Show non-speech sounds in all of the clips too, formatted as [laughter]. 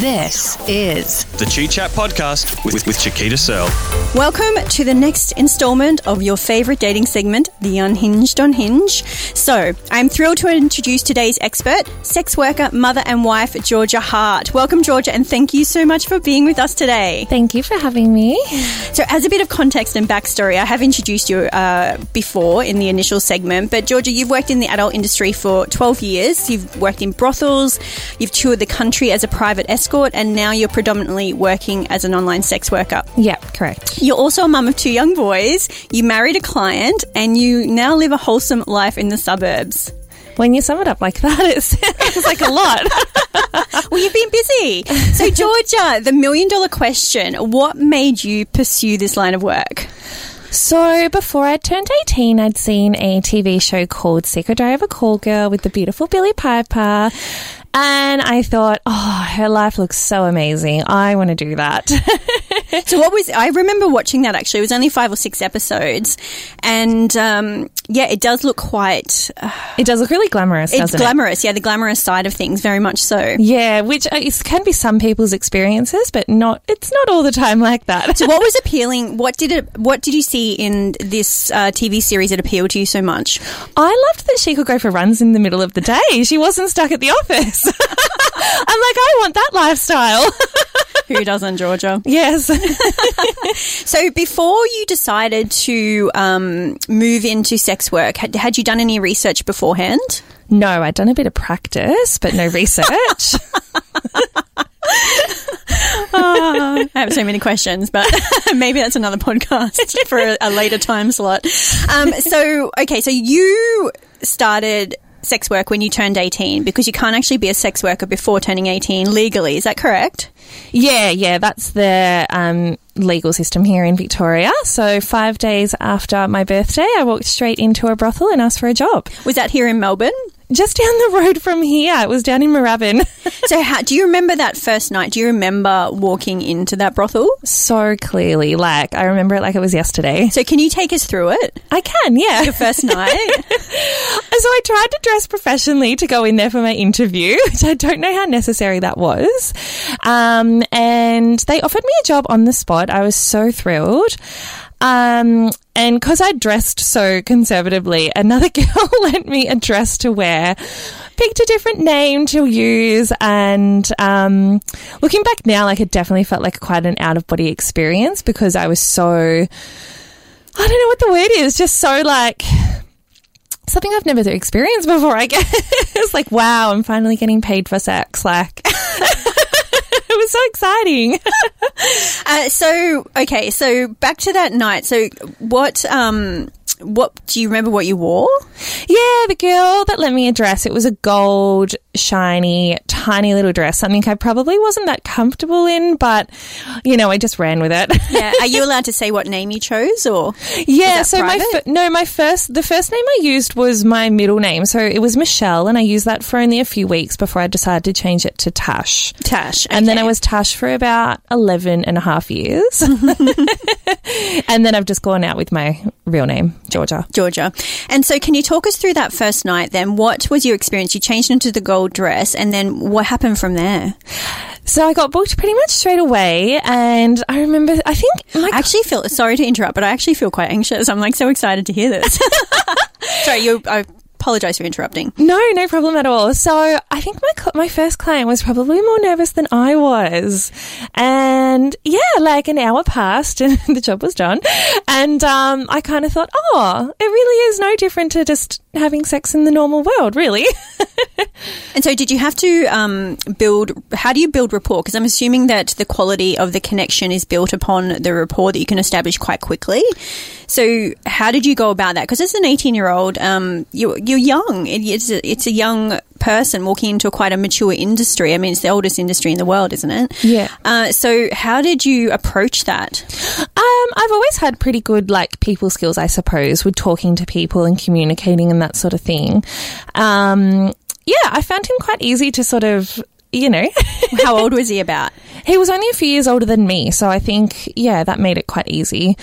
This is The Chi Chat Podcast with, with Chiquita Searle. Welcome to the next installment of your favorite dating segment, The Unhinged on Hinge. So, I'm thrilled to introduce today's expert, sex worker, mother, and wife, Georgia Hart. Welcome, Georgia, and thank you so much for being with us today. Thank you for having me. So, as a bit of context and backstory, I have introduced you uh, before in the initial segment, but Georgia, you've worked in the adult industry for 12 years. You've worked in brothels, you've toured the country as a private escort, and now you're predominantly working as an online sex worker. Yeah, correct. You're also a mum of two young boys. You married a client, and you now live a wholesome life in the suburbs. When you sum it up like that, it sounds [laughs] like a lot. [laughs] Well, you've been busy. So, Georgia, the million dollar question what made you pursue this line of work? so, before I turned 18, I'd seen a TV show called Secret Diary of a Call Girl with the beautiful Billie Piper. And I thought, oh, her life looks so amazing. I want to do that. [laughs] So, what was I remember watching that actually? It was only five or six episodes. And um, yeah, it does look quite, uh, it does look really glamorous, it's glamorous. Yeah, the glamorous side of things, very much so. Yeah, which uh, is, can be some people's experiences, but not. It's not all the time like that. So, what [laughs] was appealing? What did it? What did you see in this uh, TV series that appealed to you so much? I loved that she could go for runs in the middle of the day. She wasn't stuck at the office. [laughs] I'm like, I want that lifestyle. [laughs] Who doesn't, Georgia? yes. So, before you decided to um, move into sex work, had, had you done any research beforehand? No, I'd done a bit of practice, but no research. [laughs] [laughs] I have so many questions, but [laughs] maybe that's another podcast for a, a later time slot. Um, so, okay, so you started sex work when you turned 18 because you can't actually be a sex worker before turning 18 legally. Is that correct? Yeah, yeah, that's the um, legal system here in Victoria. So, five days after my birthday, I walked straight into a brothel and asked for a job. Was that here in Melbourne? Just down the road from here. It was down in Moorabbin. [laughs] So, how, do you remember that first night? Do you remember walking into that brothel? so clearly. Like, I remember it like it was yesterday. So, can you take us through it? I can, yeah. Your first night? [laughs] So I tried to dress professionally to go in there for my interview, [laughs] which I don't know how necessary that was. Um, and they offered me a job on the spot. I was so thrilled. Um, and because I dressed so conservatively, another [laughs] girl [laughs] lent me a dress to wear, picked a different name to use, and um, looking back now, like it definitely felt like quite an out of body experience because I was so I don't know what the word is, just so like something I've never experienced before, I [laughs] guess. like, wow, I'm finally getting paid for sex. Like, so exciting. [laughs] Uh, so okay, so back to that night. So what? Um, what do you remember? What you wore? yeah, the girl that lent me a dress, it was a gold, shiny, tiny little dress. Something I probably wasn't that comfortable in, but, you know, I just ran with it. Yeah, are you [laughs] allowed to say what name you chose, or Yeah, so my private? fir- no, my first the first name I used was my middle name, so it was Michelle, and I used that for only a few weeks before I decided to change it to Tash. Tash? And then. I was Tash for about 11 and a half years. [laughs] [laughs] and then I've just gone out with my real name, Georgia. Georgia. And so, can you talk us through that first night? Then, what was your experience? You changed into the gold dress, and then what happened from there? So I got booked pretty much straight away, and I remember, I think I actually feel sorry to interrupt, but I actually feel quite anxious. I'm like so excited to hear this. [laughs] sorry, you. I apologize for interrupting. No, no problem at all. So I think my cl- my first client was probably more nervous than I was, and yeah, like an hour passed and [laughs] the job was done, and um, I kind of thought, oh, it really is no different to just having sex in the normal world, really. [laughs] And so, did you have to um, build? How do you build rapport? Because I'm assuming that the quality of the connection is built upon the rapport that you can establish quite quickly. So, how did you go about that? Because as an 18 year old, um, you, you're young. It, it's a, it's a young person walking into a quite a mature industry. I mean, it's the oldest industry in the world, isn't it? Yeah. Uh, so, how did you approach that? Um, I've always had pretty good like people skills, I suppose, with talking to people and communicating and that sort of thing. Um, yeah, I found him quite easy to sort of, you know. [laughs] How old was he about? He was only a few years older than me, so I think yeah, that made it quite easy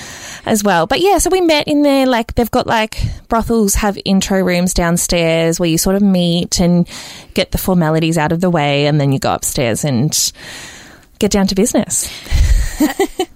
as well. But yeah, so we met in there. Like they've got like brothels have intro rooms downstairs where you sort of meet and get the formalities out of the way, and then you go upstairs and get down to business. [laughs]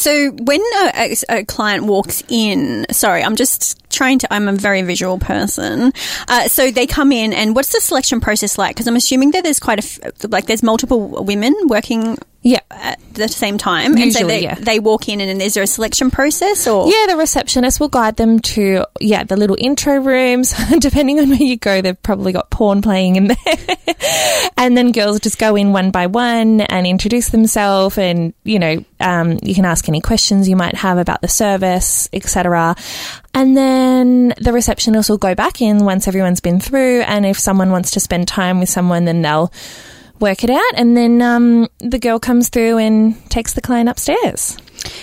So when a, a, a client walks in, sorry, I'm just trying to. I'm a very visual person. Uh, so they come in, and what's the selection process like? Because I'm assuming that there's quite a f- like there's multiple women working Yeah. at the same time, and so Usually, they, yeah. they walk in, and, then is there a selection process or Yeah, the receptionist will guide them to yeah the little intro rooms. [laughs] Depending on where you go, they've probably got porn playing in there, [laughs] and then girls just go in one by one and introduce themselves, and you know um, you can ask any questions you might have about the service, etc. And then the receptionist will go back in once everyone's been through, and if someone wants to spend time with someone, then they'll work it out, and then um, the girl comes through and takes the client upstairs.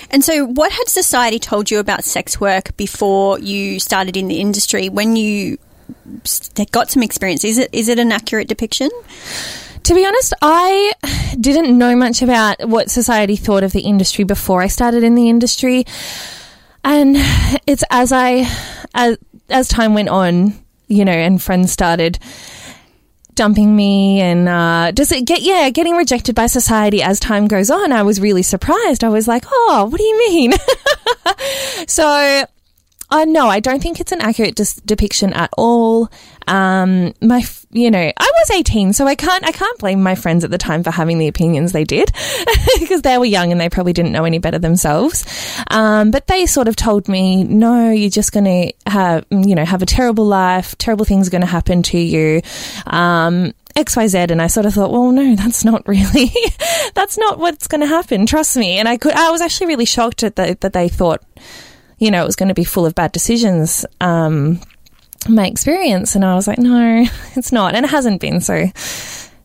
And so, what had society told you about sex work before you started in the industry? When you got some experience, is it is it an accurate depiction? To be honest, I didn't know much about what society thought of the industry before I started in the industry. And it's as I, as, as time went on, you know, and friends started dumping me and uh, does it get yeah getting rejected by society as time goes on i was really surprised i was like oh what do you mean [laughs] so uh, no, I don't think it's an accurate dis- depiction at all. Um, my, you know, I was 18, so I can't, I can't blame my friends at the time for having the opinions they did [laughs] because they were young and they probably didn't know any better themselves. Um, but they sort of told me, no, you're just going to have, you know, have a terrible life. Terrible things are going to happen to you. Um, XYZ and I sort of thought, well, no, [laughs] that's not really, that's not what's going to happen. Trust me. And I could, I was actually really shocked at the, that they thought, you know, it was going to be full of bad decisions. Um, my experience, and I was like, no, [laughs] it's not, and it hasn't been. So,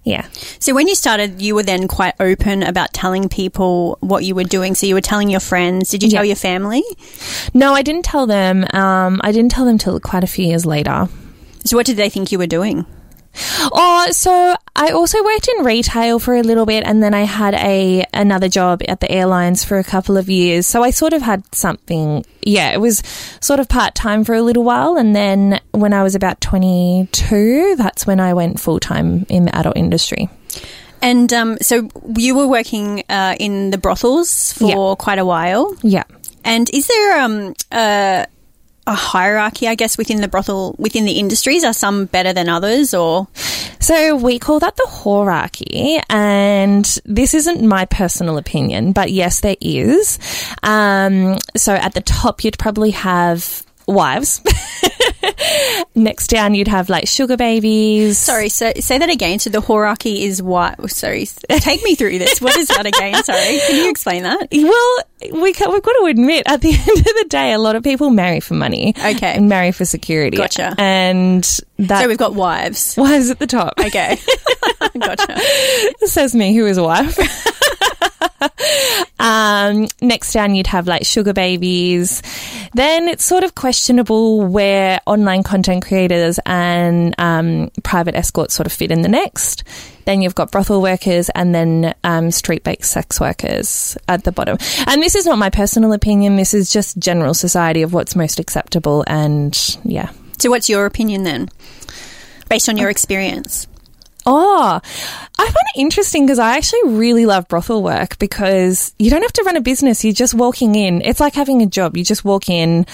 yeah, So, when you started, you were then quite open about telling people what you were doing. So, you were telling your friends. Did you tell your family? no, I didn't tell them. Um, I didn't tell them till quite a few years later. So, what did they think you were doing? Oh, so I also worked in retail for a little bit, and then I had a another job at the airlines for a couple of years. So I sort of had something. Yeah, it was sort of part time for a little while, and then when I was about twenty two, that's when I went full time in the adult industry. And um, so, you were working uh, in the brothels for Yeah. quite a while. Yeah. And is there um, a, a hierarchy, I guess, within the brothel, within the industries? Are some better than others, or So we call that the hierarchy, and this isn't my personal opinion, but yes, there is. Um, so at the top, you'd probably have wives. [laughs] Next down, you'd have like sugar babies. sorry, so, say that again. So the hierarchy is what? Sorry, take me through this. What is that again? Sorry, can you explain that? Well, we ca- we've got to admit, at the [laughs] end of the day, a lot of people marry for money. Okay. And marry for security. Gotcha. And that So we've got wives. wives at the top. Okay, [laughs] gotcha. says me who is a wife. um, next down, you'd have like sugar babies. Then it's sort of questionable where online content creators and um, private escorts sort of fit in the next. Then you've got brothel workers and then um, street based sex workers at the bottom. And this is not my personal opinion. This is just general society of what's most acceptable. And yeah. So what's your opinion then, based on your experience? Oh, I find it interesting because I actually really love brothel work because you don't have to run a business. You're just walking in. It's like having a job. You just walk in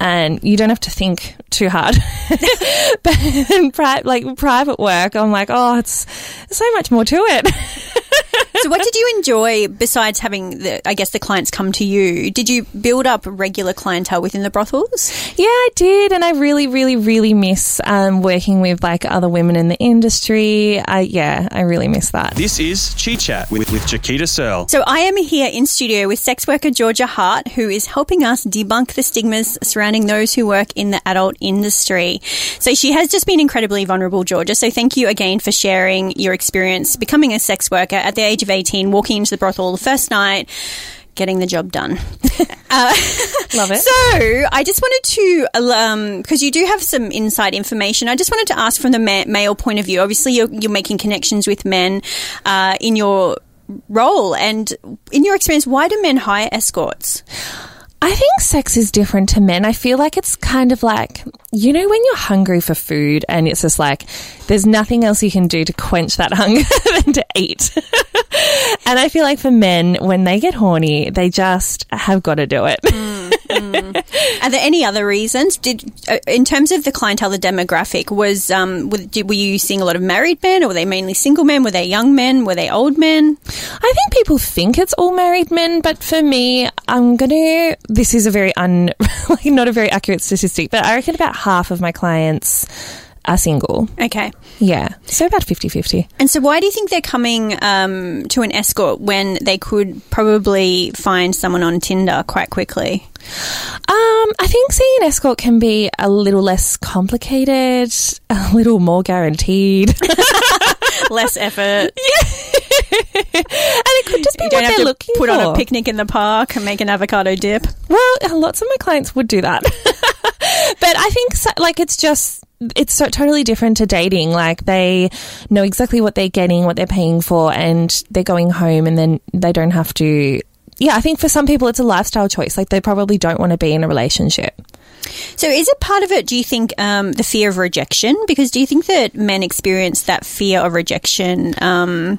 and you don't have to think too hard. [laughs] but in [laughs] pri- like private work, I'm like, oh, it's so much more to it. [laughs] So what did you enjoy besides having the, I guess, the clients come to you? Did you build up regular clientele within the brothels? yeah, I did, and I really, really, really miss um, working with like other women in the industry. I yeah, I really miss that. This is Chi Chat with, with Chiquita Searle. So I am here in studio with sex worker Georgia Hart, who is helping us debunk the stigmas surrounding those who work in the adult industry. So she has just been incredibly vulnerable, Georgia. So thank you again for sharing your experience becoming a sex worker at the age of 18, walking into the brothel the first night, getting the job done. [laughs] Love it. So I just wanted to, um, because you do have some inside information. I just wanted to ask from the ma- male point of view. Obviously, you're, you're making connections with men uh, in your role. And in your experience, why do men hire escorts? I think sex is different to men. I feel like it's kind of like, you know, when you're hungry for food and it's just like, there's nothing else you can do to quench that [laughs] hunger than to eat. [laughs] and I feel like for men, when they get horny, they just have got to do it. Hmm. Are there any other reasons? Did uh, in terms of the clientele, the demographic was um, were, did, were you seeing a lot of married men, or were they mainly single men? Were they young men? Were they old men? I think people think it's all married men, but for me, I'm gonna. This is a very un, [laughs] like not a very accurate statistic, but I reckon about half of my clients are single. Okay. Yeah, so about 50-50. And so, why do you think they're coming um, to an escort when they could probably find someone on Tinder quite quickly? Um, I think seeing an escort can be a little less complicated, a little more guaranteed. [laughs] [laughs] Less effort. Yeah. and it could just be You don't have they're to looking put for. on a picnic in the park and make an avocado dip. Well, lots of my clients would do that. [laughs] but I think, so, like, it's just, it's so totally different to dating. Like, they know exactly what they're getting, what they're paying for, and they're going home and then they don't have to. Yeah, I think for some people it's a lifestyle choice. Like, they probably don't want to be in a relationship. So, is it part of it, do you think, um, the fear of rejection? Because do you think that men experience that fear of rejection um,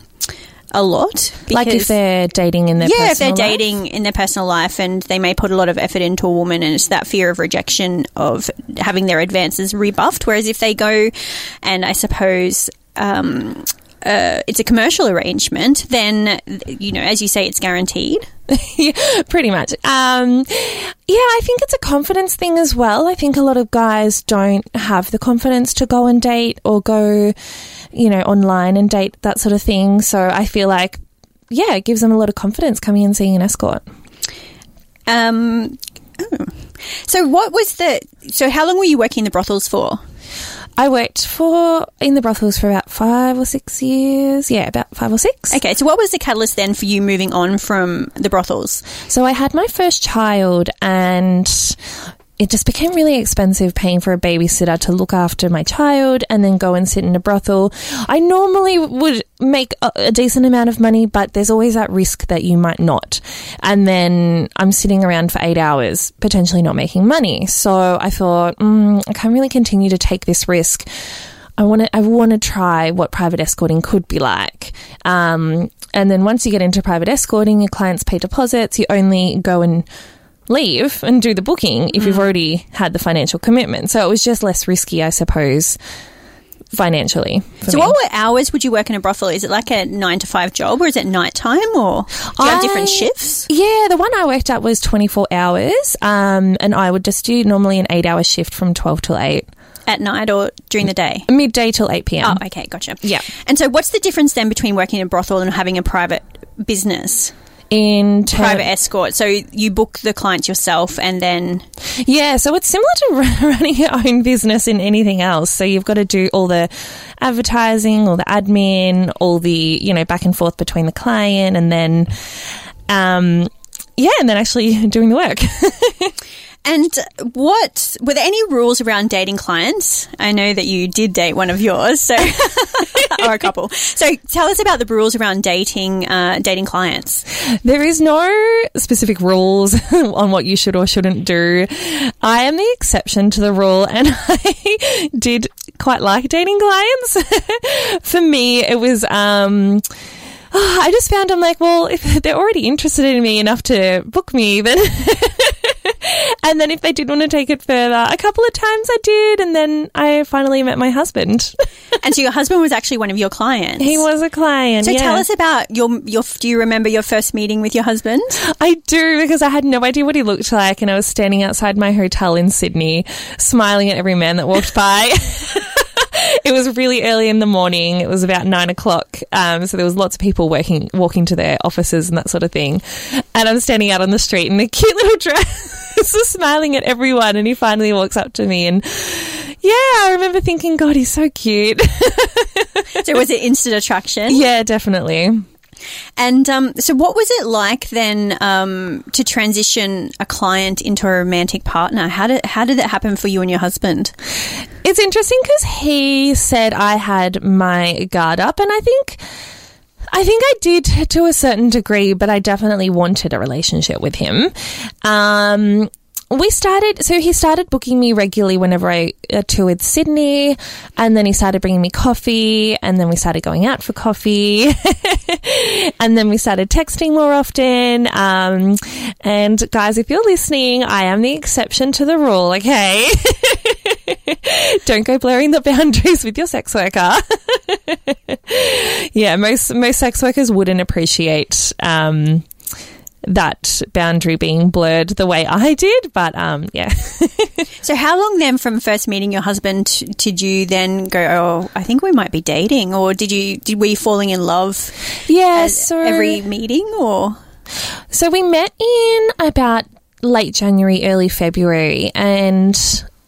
a lot? like, if they're dating in their yeah, if they're life. dating in their personal life and they may put a lot of effort into a woman and it's that fear of rejection of having their advances rebuffed. Whereas if they go and I suppose um, uh, it's a commercial arrangement, then, you know, as you say, it's guaranteed. [laughs] pretty much. Um, yeah, I think it's a confidence thing as well. I think a lot of guys don't have the confidence to go and date or go, you know, online and date that sort of thing. So I feel like, yeah, it gives them a lot of confidence coming and seeing an escort. Um, oh. So, what was the. So, how long were you working the brothels for? I worked for in the brothels for about five or six years. Yeah, about five or six. Okay, so what was the catalyst then for you moving on from the brothels? So I had my first child and it just became really expensive paying for a babysitter to look after my child and then go and sit in a brothel. I normally would make a, a decent amount of money, but there's always that risk that you might not. And then I'm sitting around for eight hours, potentially not making money. So I thought, mm, I can't really continue to take this risk. I want to I want to try what private escorting could be like. Um, and then once you get into private escorting, your clients pay deposits. You only go and leave and do the booking if you've already had the financial commitment. So it was just less risky, I suppose, financially. So, me. what were hours would you work in a brothel? Is it like a nine to five job or is it nighttime or do you have different shifts? Yeah, the one I worked at was 24 hours, um, and I would just do normally an eight hour shift from 12 till 8, At night or during the day? midday till 8 pm. Oh, okay, gotcha. Yeah. And so, what's the difference then between working in a brothel and having a private business, In ter- private escort? So, you book the clients yourself and then. Yeah, so it's similar to [laughs] running your own business in anything else. So you've got to do all the advertising, all the admin, all the, you know, back and forth between the client and then, um, yeah, and then actually [laughs] doing the work. [laughs] And what were there any rules around dating clients? I know that you did date one of yours, so [laughs] or a couple. So tell us about the rules around dating uh, dating clients. There is no specific rules [laughs] on what you should or shouldn't do. I am the exception to the rule, and [laughs] I did quite like dating clients. For me, it was. Um, [sighs] I just found I'm like, well, if they're already interested in me enough to book me, then. [laughs] and then if they did want to take it further, a couple of times I did, and then I finally met my husband. [laughs] And so your husband was actually one of your clients. he was a client. So yeah. tell us about your your. Do you remember your first meeting with your husband? I do because I had no idea what he looked like, and I was standing outside my hotel in Sydney, smiling at every man that walked [laughs] by. it was really early in the morning. It was about nine o'clock, um, so there was lots of people working, walking to their offices and that sort of thing. And I'm standing out on the street in a cute little dress, [laughs] just smiling at everyone. And he finally walks up to me, and yeah, I remember thinking, God, he's so cute. So was it [laughs] instant attraction? yeah, definitely. And um, so, what was it like then um, to transition a client into a romantic partner? How did how did that happen for you and your husband? It's interesting because he said I had my guard up, and I think I think I did to a certain degree, but I definitely wanted a relationship with him. Um, we started, so he started booking me regularly whenever I uh, toured Sydney, and then he started bringing me coffee, and then we started going out for coffee, [laughs] and then we started texting more often. Um, and guys, if you're listening, I am the exception to the rule, okay? [laughs] Don't go blurring the [laughs] boundaries with your sex worker. yeah, most most sex workers wouldn't appreciate um, that boundary being blurred the way I did, but um, yeah. [laughs] so, how long then from first meeting your husband did you then go? Oh, I think we might be dating, or did you did we falling in love? Yeah, so every meeting, or so we met in about late January, early February, and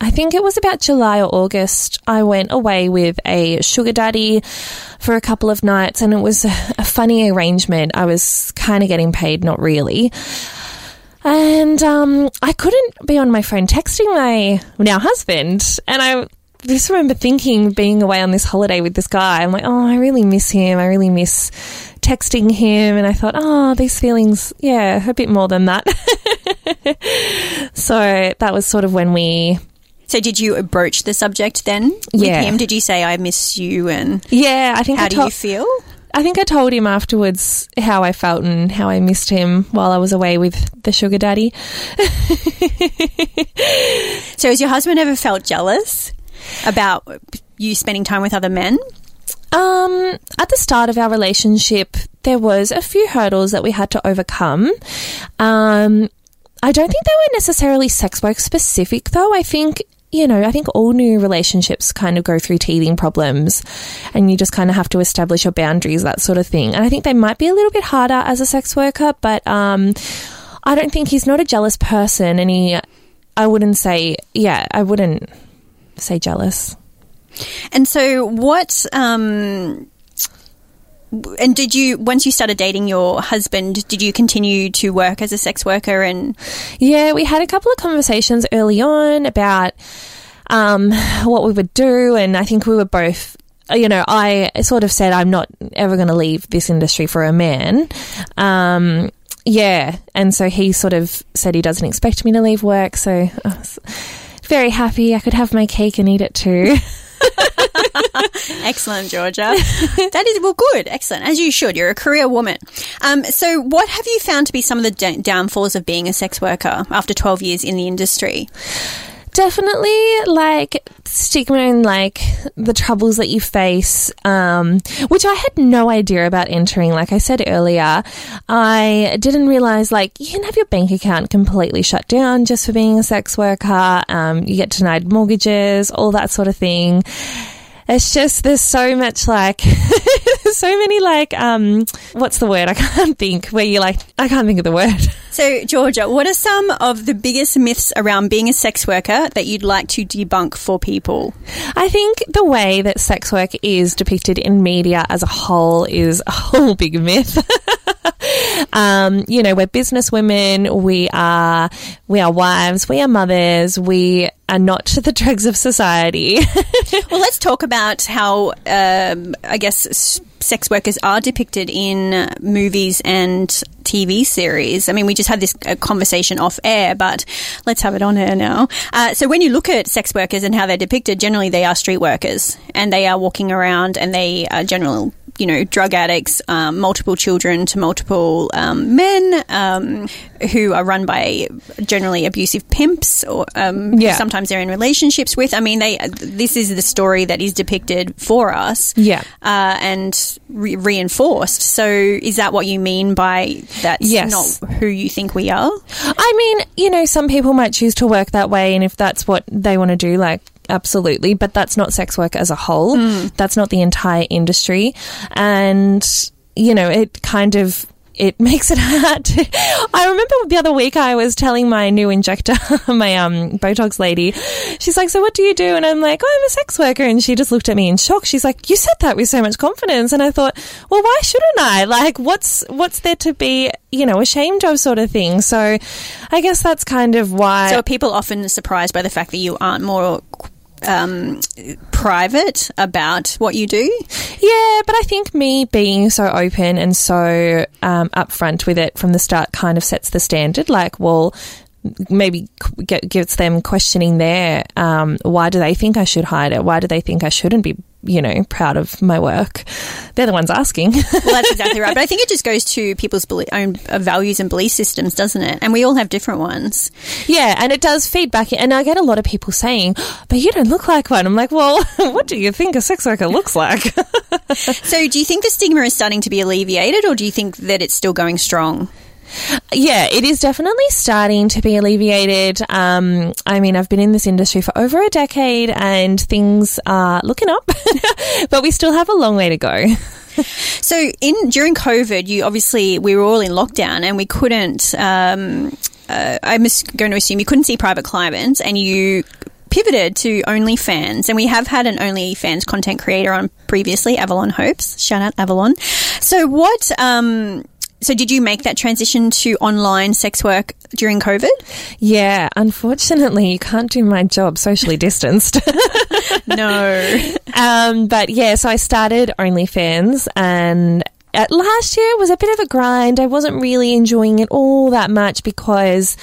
I think it was about July or August, I went away with a sugar daddy for a couple of nights, and it was a, funny arrangement. I was kind of getting paid, not really. And um, I couldn't be on my phone texting my now husband. And I just remember thinking, being away on this holiday with this guy, I'm like, oh, I really miss him. I really miss texting him. And I thought, oh, these feelings, yeah, a bit more than that. [laughs] so that was sort of when we so did you broach the subject then with yeah. him? Did you say I miss you and Yeah, I think how I do you feel? I think I told him afterwards how I felt and how I missed him while I was away with the sugar daddy. [laughs] so has your husband ever felt jealous about you spending time with other men? Um, at the start of our relationship, there was a few hurdles that we had to overcome. Um, I don't think they were necessarily sex work specific, though. I think you know, I think all new relationships kind of go through teething problems and you just kind of have to establish your boundaries, that sort of thing. And I think they might be a little bit harder as a sex worker, but um, I don't think he's not a jealous person. And he, I wouldn't say, yeah, I wouldn't say jealous. And so, what um, and did you once you started dating your husband did you continue to work as a sex worker and? Yeah we had a couple of conversations early on about um, what we would do and i think we were both you know i sort of said i'm not ever going to leave this industry for a man. Um, yeah and so he sort of said he doesn't expect me to leave work so i was very happy i could have my cake and eat it too [laughs] [laughs] Excellent, Georgia. that is, well, good. Excellent. As you should. You're a career woman. Um, so, what have you found to be some of the d- downfalls of being a sex worker after 12 years in the industry? definitely like stigma and like the troubles that you face, um, which I had no idea about entering. Like I said earlier, I didn't realize like you can have your bank account completely shut down just for being a sex worker. Um, you get denied mortgages, all that sort of thing it's just there's so much like [laughs] so many like um what's the word I can't think where you're like I can't think of the word. [laughs] So Georgia, what are some of the biggest myths around being a sex worker that you'd like to debunk for people? I think the way that sex work is depicted in media as a whole is a whole big myth. [laughs] um, you know, we're business women, we are we are wives, we are mothers, we are not the dregs of society. [laughs] well, let's talk about how um, I guess sex workers are depicted in movies and TV series. I mean, we just had this uh, conversation off air, but let's have it on air now. Uh, so, when you look at sex workers and how they're depicted, generally they are street workers and they are walking around and they are generally you know, drug addicts, um, multiple children to multiple um, men um, who are run by generally abusive pimps, or um, yeah. sometimes they're in relationships with. I mean, they. This is the story that is depicted for us, yeah, uh, and re- reinforced. So, is that what you mean by that's yes. not who you think we are? I mean, you know, some people might choose to work that way, and if that's what they want to do, like absolutely, but that's not sex work as a whole. Mm. That's not the entire industry. And, you know, it kind of it [laughs] makes it hard. To, I remember the other week I was telling my new injector, [laughs] my um, Botox lady, she's like, "So what do you do?" And I'm like, "Oh, I'm a sex worker." And she just looked at me in shock. She's like, "You said that with so much confidence." And I thought, "Well, why shouldn't I? Like, what's what's there to be, you know, ashamed of, sort of thing?" So, I guess that's kind of why. So, people often surprised by the fact that you aren't more um, private about what you do. Yeah, but I think me being so open and so um, upfront with it from the start kind of sets the standard. Like, well, maybe get, gives them questioning there. Um, why do they think I should hide it? Why do they think I shouldn't be, you know, proud of my work? They're the ones asking. well, that's [laughs] exactly right. But I think it just goes to people's belie- own uh, values and belief systems, doesn't it? And we all have different ones. Yeah, and it does feedback. And I get a lot of people saying, but you don't look like one. I'm like, well, [laughs] what do you think a sex worker looks like? [laughs] so do you think the stigma is starting to be alleviated or do you think that it's still going strong? Yeah, it is definitely starting to be alleviated. Um, I mean, I've been in this industry for over a decade and things are looking up, [laughs] but we still have a long way to go. so, in during COVID, you obviously we were all in lockdown and we couldn't. Um, uh, I'm going to assume you couldn't see private clients, and you pivoted to OnlyFans, and we have had an OnlyFans content creator on previously, Avalon Hopes. Shout out Avalon. So, what? Um, so, did you make that transition to online sex work during COVID? Yeah, unfortunately, you can't do my job socially distanced. [laughs] no. [laughs] Um, but yeah, so I started OnlyFans and at last year was a bit of a grind. I wasn't really enjoying it all that much because.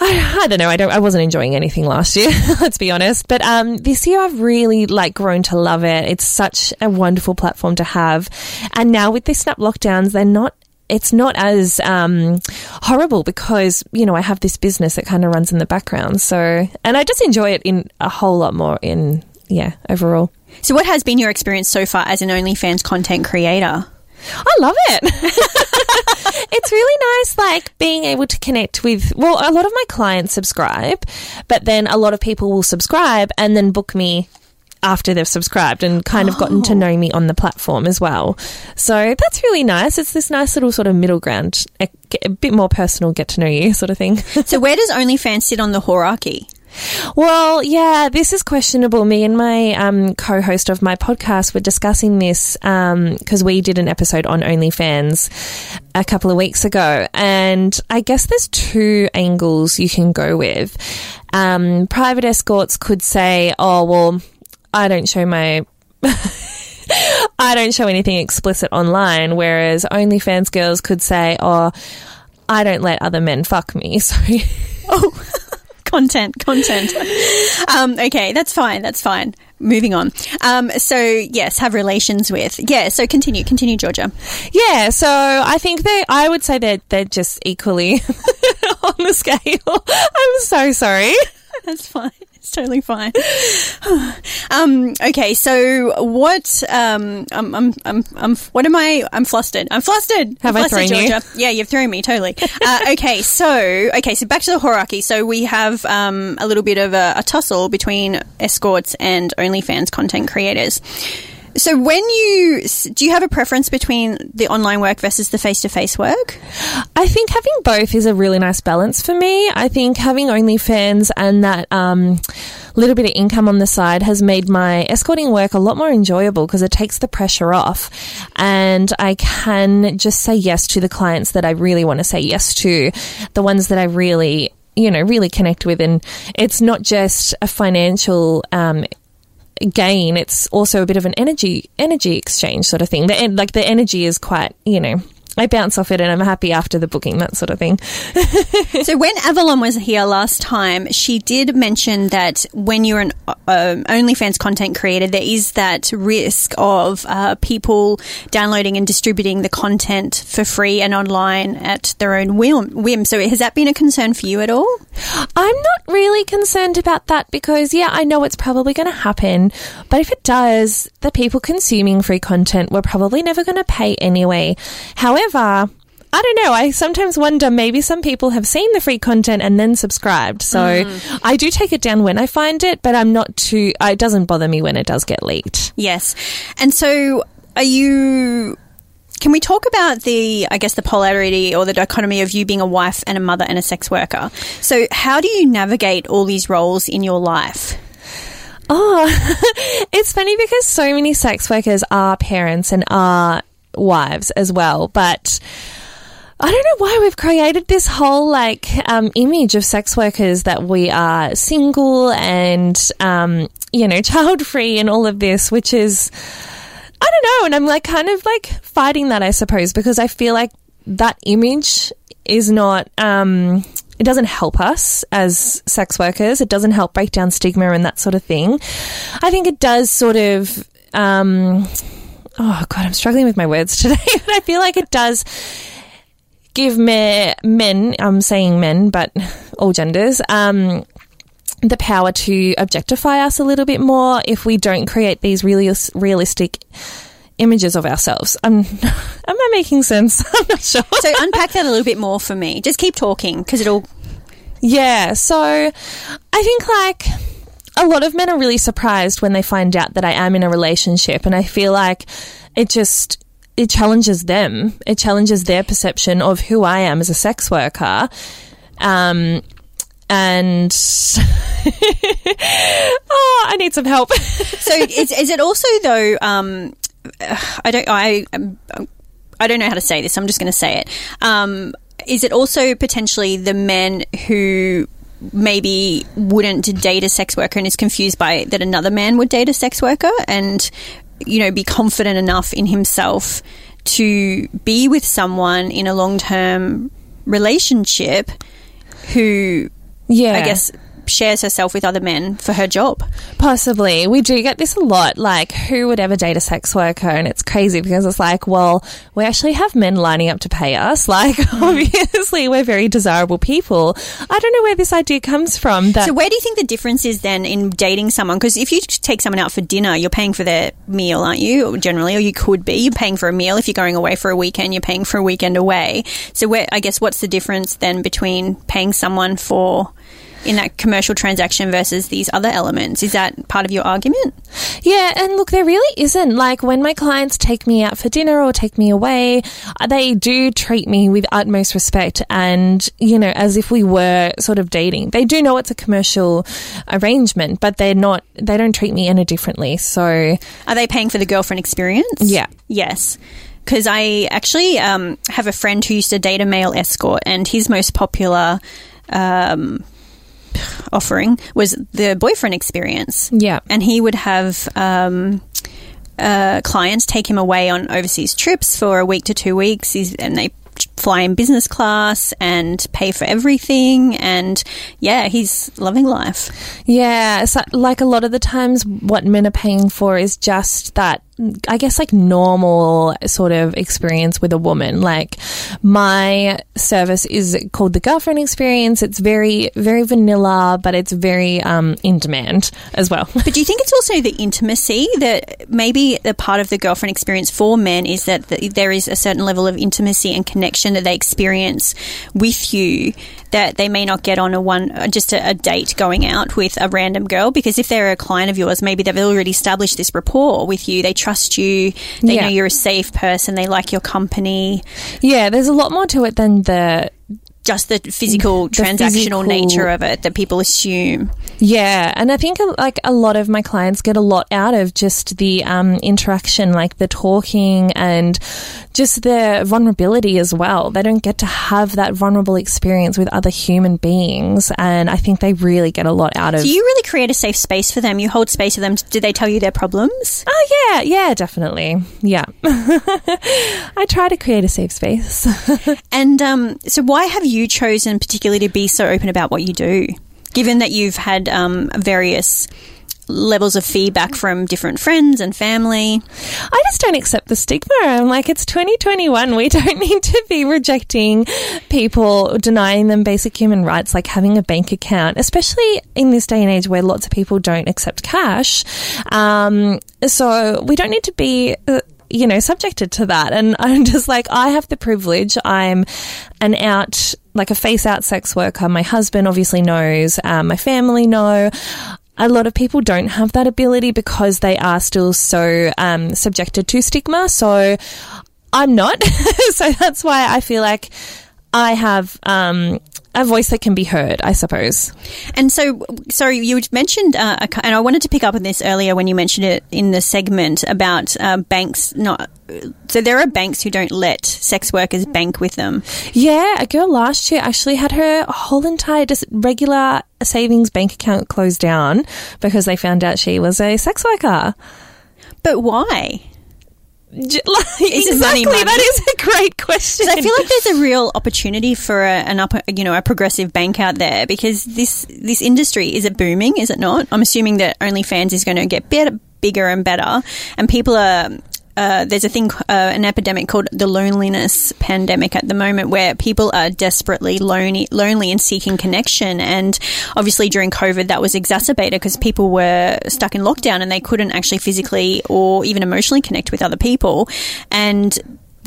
I, I, don't know. I don't. I wasn't enjoying anything last year. [laughs] let's be honest. But um, this year, I've really like grown to love it. It's such a wonderful platform to have. And now with these snap lockdowns, they're not it's not as um, horrible because you know I have this business that kind of runs in the background. So, and I just enjoy it in a whole lot more in yeah overall. So, what has been your experience so far as an OnlyFans content creator? I love it. [laughs] it's really nice, like being able to connect with. Well, a lot of my clients subscribe, but then a lot of people will subscribe and then book me after they've subscribed and kind of gotten to oh. know me on the platform as well. So that's really nice. It's this nice little sort of middle ground, a, a bit more personal, get to know you sort of thing. [laughs] so where does OnlyFans sit on the hierarchy? Well, yeah, this is questionable. Me and my um, co host of my podcast were discussing this because um, we did an episode on OnlyFans a couple of weeks ago. And I guess there's two angles you can go with. Um, private escorts could say, oh, well, I don't show my. [laughs] I don't show anything explicit online, whereas OnlyFans girls could say, "Oh, I don't let other men fuck me." [laughs] So, oh, [laughs] content, content. Um, okay, that's fine. That's fine. Moving on. Um, so yes, have relations with. Yeah. So continue, continue, Georgia. Yeah. So I think they. I would say that they're, they're just equally on the scale. I'm so sorry. That's fine totally fine. [sighs] um, okay, so what? Um, I'm, I'm, I'm, I'm, what am I? I'm flustered. I'm flustered. Have I'm I thrown Georgia. you? Yeah, you've thrown me totally. [laughs] uh, okay, so okay, so back to the hierarchy. So we have um, a little bit of a, a tussle between escorts and OnlyFans content creators. So, when you do you have a preference between the online work versus the face to face work? I think having both is a really nice balance for me. I think having OnlyFans and that um, little bit of income on the side has made my escorting work a lot more enjoyable because it takes the pressure off, and I can just say yes to the clients that I really want to say yes to, the ones that I really you know really connect with and it's not just a financial um, gain, it's also a bit of an energy energy exchange sort of thing. The, like the energy is quite, you know, I bounce off it and I'm happy after the booking, that sort of thing. [laughs] so when Avalon was here last time, she did mention that when you're an uh, OnlyFans content creator, there is that risk of uh, people downloading and distributing the content for free and online at their own whim. So has that been a concern for you at all? I'm not really concerned about that because, yeah, I know it's probably going to happen. But if it does, the people consuming free content were probably never going to pay anyway. However, However, I don't know. I sometimes wonder maybe some people have seen the free content and then subscribed. So mm. I do take it down when I find it, but I'm not too, it doesn't bother me when it does get leaked. Yes. And so are you. Can we talk about the, I guess, the polarity or the dichotomy of you being a wife and a mother and a sex worker? So, how do you navigate all these roles in your life? Oh, [laughs] it's funny because so many sex workers are parents and are wives as well. But I don't know why we've created this whole like um, image of sex workers that we are single and um, you know [laughs] child free and all of this, which is I don't know, and I'm like kind of like fighting that I suppose because I feel like that image is not. Um, it doesn't help us as sex workers. It doesn't help break down stigma and that sort of thing. I think it does sort of. Oh god, I'm struggling with my words [laughs] today. But I feel like it does give me, men, I'm saying men, but all genders, um, the power to objectify us a little bit more if we don't create these really realistic images of ourselves. I'm, [laughs] am I making sense? [laughs] I'm not sure. So unpack that a little bit more for me. Just keep talking because it'll. Yeah. So I think like a lot of men are really surprised when they find out that I am in a relationship, and I feel like it just it challenges them. It challenges their perception of who I am as a sex worker. Um, and [laughs] oh, I need some help. [laughs] so, is, is, it also though? Um, I don't. I. I don't know how to say this. I'm just going to say it. Um, is it also potentially the men who maybe wouldn't date a sex worker and is confused by that another man would date a sex worker and you know, be confident enough in himself to be with someone in a long term relationship who, yeah, I guess, shares herself with other men for her job. Possibly. We do get this a lot. Like, who would ever date a sex worker? And it's crazy because it's like, well, we actually have men lining up to pay us. [laughs] Like, mm. obviously, we're very desirable people. I don't know where this idea comes from. That- so, where do you think the difference is then in dating someone? Because if you take someone out for dinner, you're paying for their meal, aren't you? Generally, or you could be. You're paying for a meal. If you're going away for a weekend, you're paying for a weekend away. So, where, I guess, what's the difference then between paying someone for in that commercial transaction versus these other elements. Is that part of your argument? Yeah, and look, there really isn't. Like when my clients take me out for dinner or take me away, uh, they do treat me with utmost respect and, you know, as if we were sort of dating. They do know it's a commercial arrangement, but they're not, they don't treat me any differently. So. Are they paying for the girlfriend experience? Yeah. Yes because I actually um, have a friend who used to date a male escort, and his most popular um, offering was the boyfriend experience. Yeah. And he would have um, uh, clients take him away on overseas trips for a week to two weeks, He's, and they fly in business class and pay for everything and yeah he's loving life yeah so like a lot of the times what men are paying for is just that I guess like normal sort of experience with a woman. Like my service is called the girlfriend experience. It's very, very vanilla, but it's very um, in demand as well. [laughs] But do you think it's also the intimacy that maybe the part of the girlfriend experience for men is that there is a certain level of intimacy and connection that they experience with you that they may not get on a one just a, a, date going out with a random girl because if they're a client of yours maybe they've already established this rapport with you they trust you they yeah. know you're a safe person they like your company yeah there's a lot more to it than the just the physical the transactional physical, nature of it that people assume. Yeah, and I think like a lot of my clients get a lot out of just the um, interaction, like the talking and just the vulnerability as well. They don't get to have that vulnerable experience with other human beings, and I think they really get a lot out of. Do you really create a safe space for them? You hold space for them. Do they tell you their problems? Oh yeah, yeah, definitely. Yeah, [laughs] I try to create a safe space. [laughs] and um, so, why have you? You chosen particularly to be so open about what you do, given that you've had um, various levels of feedback from different friends and family. I just don't accept the stigma. I'm like, it's 2021. We [laughs] don't need to be rejecting people, denying them basic human rights like having a bank account, especially in this day and age where lots of people don't accept cash. Um, so we don't need to be. Uh, you know, subjected to that. And [laughs] I'm just like, I have the privilege. I'm an out, like a face out sex worker. My husband obviously knows, um, my family know. A lot of people don't have that ability because they are still so um, subjected to stigma. So I'm not. [laughs] so that's why I feel like I have um, a voice that can be heard, I suppose. And so, sorry, you mentioned, uh, a and I wanted to pick up on this earlier when you mentioned it in the segment about uh, banks not. So there are banks who don't let sex workers bank with them. Yeah, a girl last year actually had her whole entire just regular savings bank account closed down because they found out she was a sex worker. But why? J- like, Is it money, [laughs] exactly, that is a great question. I feel like there's a real opportunity for a, an upper, you know, a progressive bank out there because this this industry is it booming? Is it not? I'm assuming that OnlyFans is going to get better, bigger and better, and people are. Uh, there's a thing, uh, an epidemic called the loneliness pandemic at the moment, where people are desperately lonely, lonely and seeking connection. And obviously, during COVID, that was exacerbated because people were stuck in lockdown and they couldn't actually physically or even emotionally connect with other people. And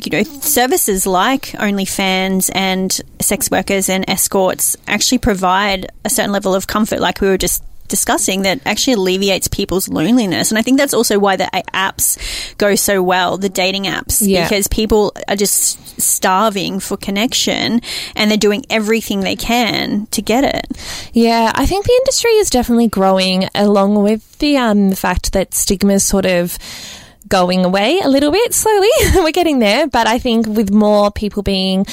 you know, services like OnlyFans and sex workers and escorts actually provide a certain level of comfort, like we were just discussing, that actually alleviates people's loneliness. And I think that's also why the apps go so well, the dating apps, Yeah. because people are just starving for connection and they're doing everything they can to get it. Yeah, I think the industry is definitely growing along with the um, fact that stigma sort of going away a little bit slowly. [laughs] We're getting there, but I think with more people being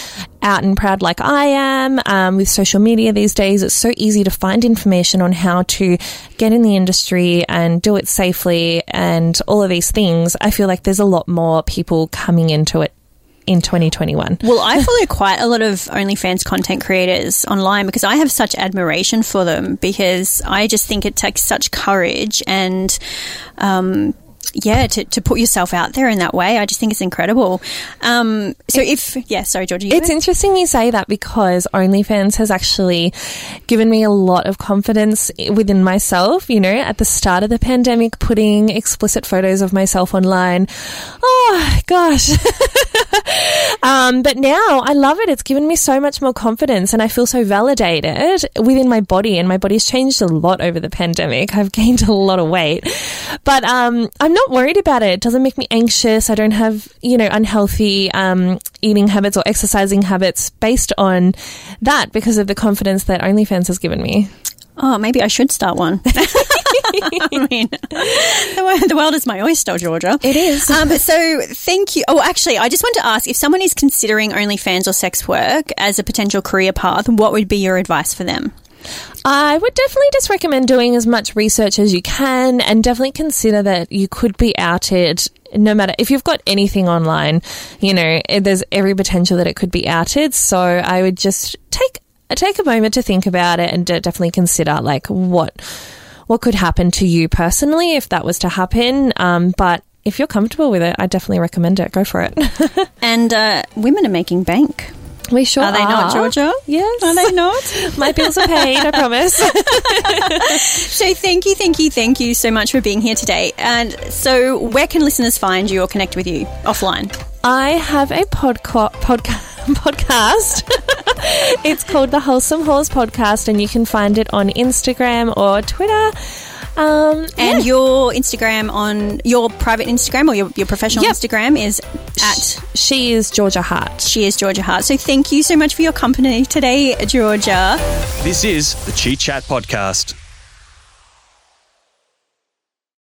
out and proud like I am, um, with social media these days, it's so easy to find information on how to get in the industry and do it safely and all of these things. I feel like there's a lot more people coming into it in 2021. Well, I follow quite a lot of OnlyFans content creators online because I have such admiration for them because I just think it takes such courage and, um, yeah, to, to put yourself out there in that way. I just think it's incredible. Um, so if, yeah, sorry, Georgia. you It's go. interesting you say that because OnlyFans has actually given me a lot of confidence within myself. You know, at the start of the pandemic, putting explicit photos of myself online. Oh, gosh. [laughs] um, but now I love it. It's given me so much more confidence and I feel so validated within my body. And my body's changed a lot over the pandemic. I've [laughs] gained a lot of weight. But um, I'm not worried about it. It doesn't make me anxious. I don't have, you know, unhealthy um, eating habits or exercising habits based on that because of the confidence that OnlyFans has given me. Oh, maybe I should start one. [laughs] I mean, the, the world is my oyster, Georgia. It is. Um, so, thank you. Oh, actually, I just want to ask if someone is considering OnlyFans or sex work as a potential career path, what would be your advice for them? I would definitely just recommend doing as much research as you can and definitely consider that you could be outed no matter if you've got anything online, you know, eh, there's every potential that it could be outed. So I would just take take a moment to think about it and definitely consider like what what could happen to you personally if that was to happen. Um, but if you're comfortable with it, I definitely recommend it. Go for it. [laughs] And uh, women are making bank. We sure Are they not, Georgia? Yes. Are they not? [laughs] My bills are paid, I promise. [laughs] so, thank you, thank you, thank you so much for being here today. And so, where can listeners find you or connect with you offline? I have a podca- podca- [laughs] podcast. it's called the Wholesome Whores Podcast, and you can find it on Instagram or Twitter. Um, And your Instagram on your private Instagram or your, your professional Yep. Instagram is at she is Georgia Hart. She is Georgia Hart. So thank you so much for your company today, Georgia. This is the Chi Chat Podcast.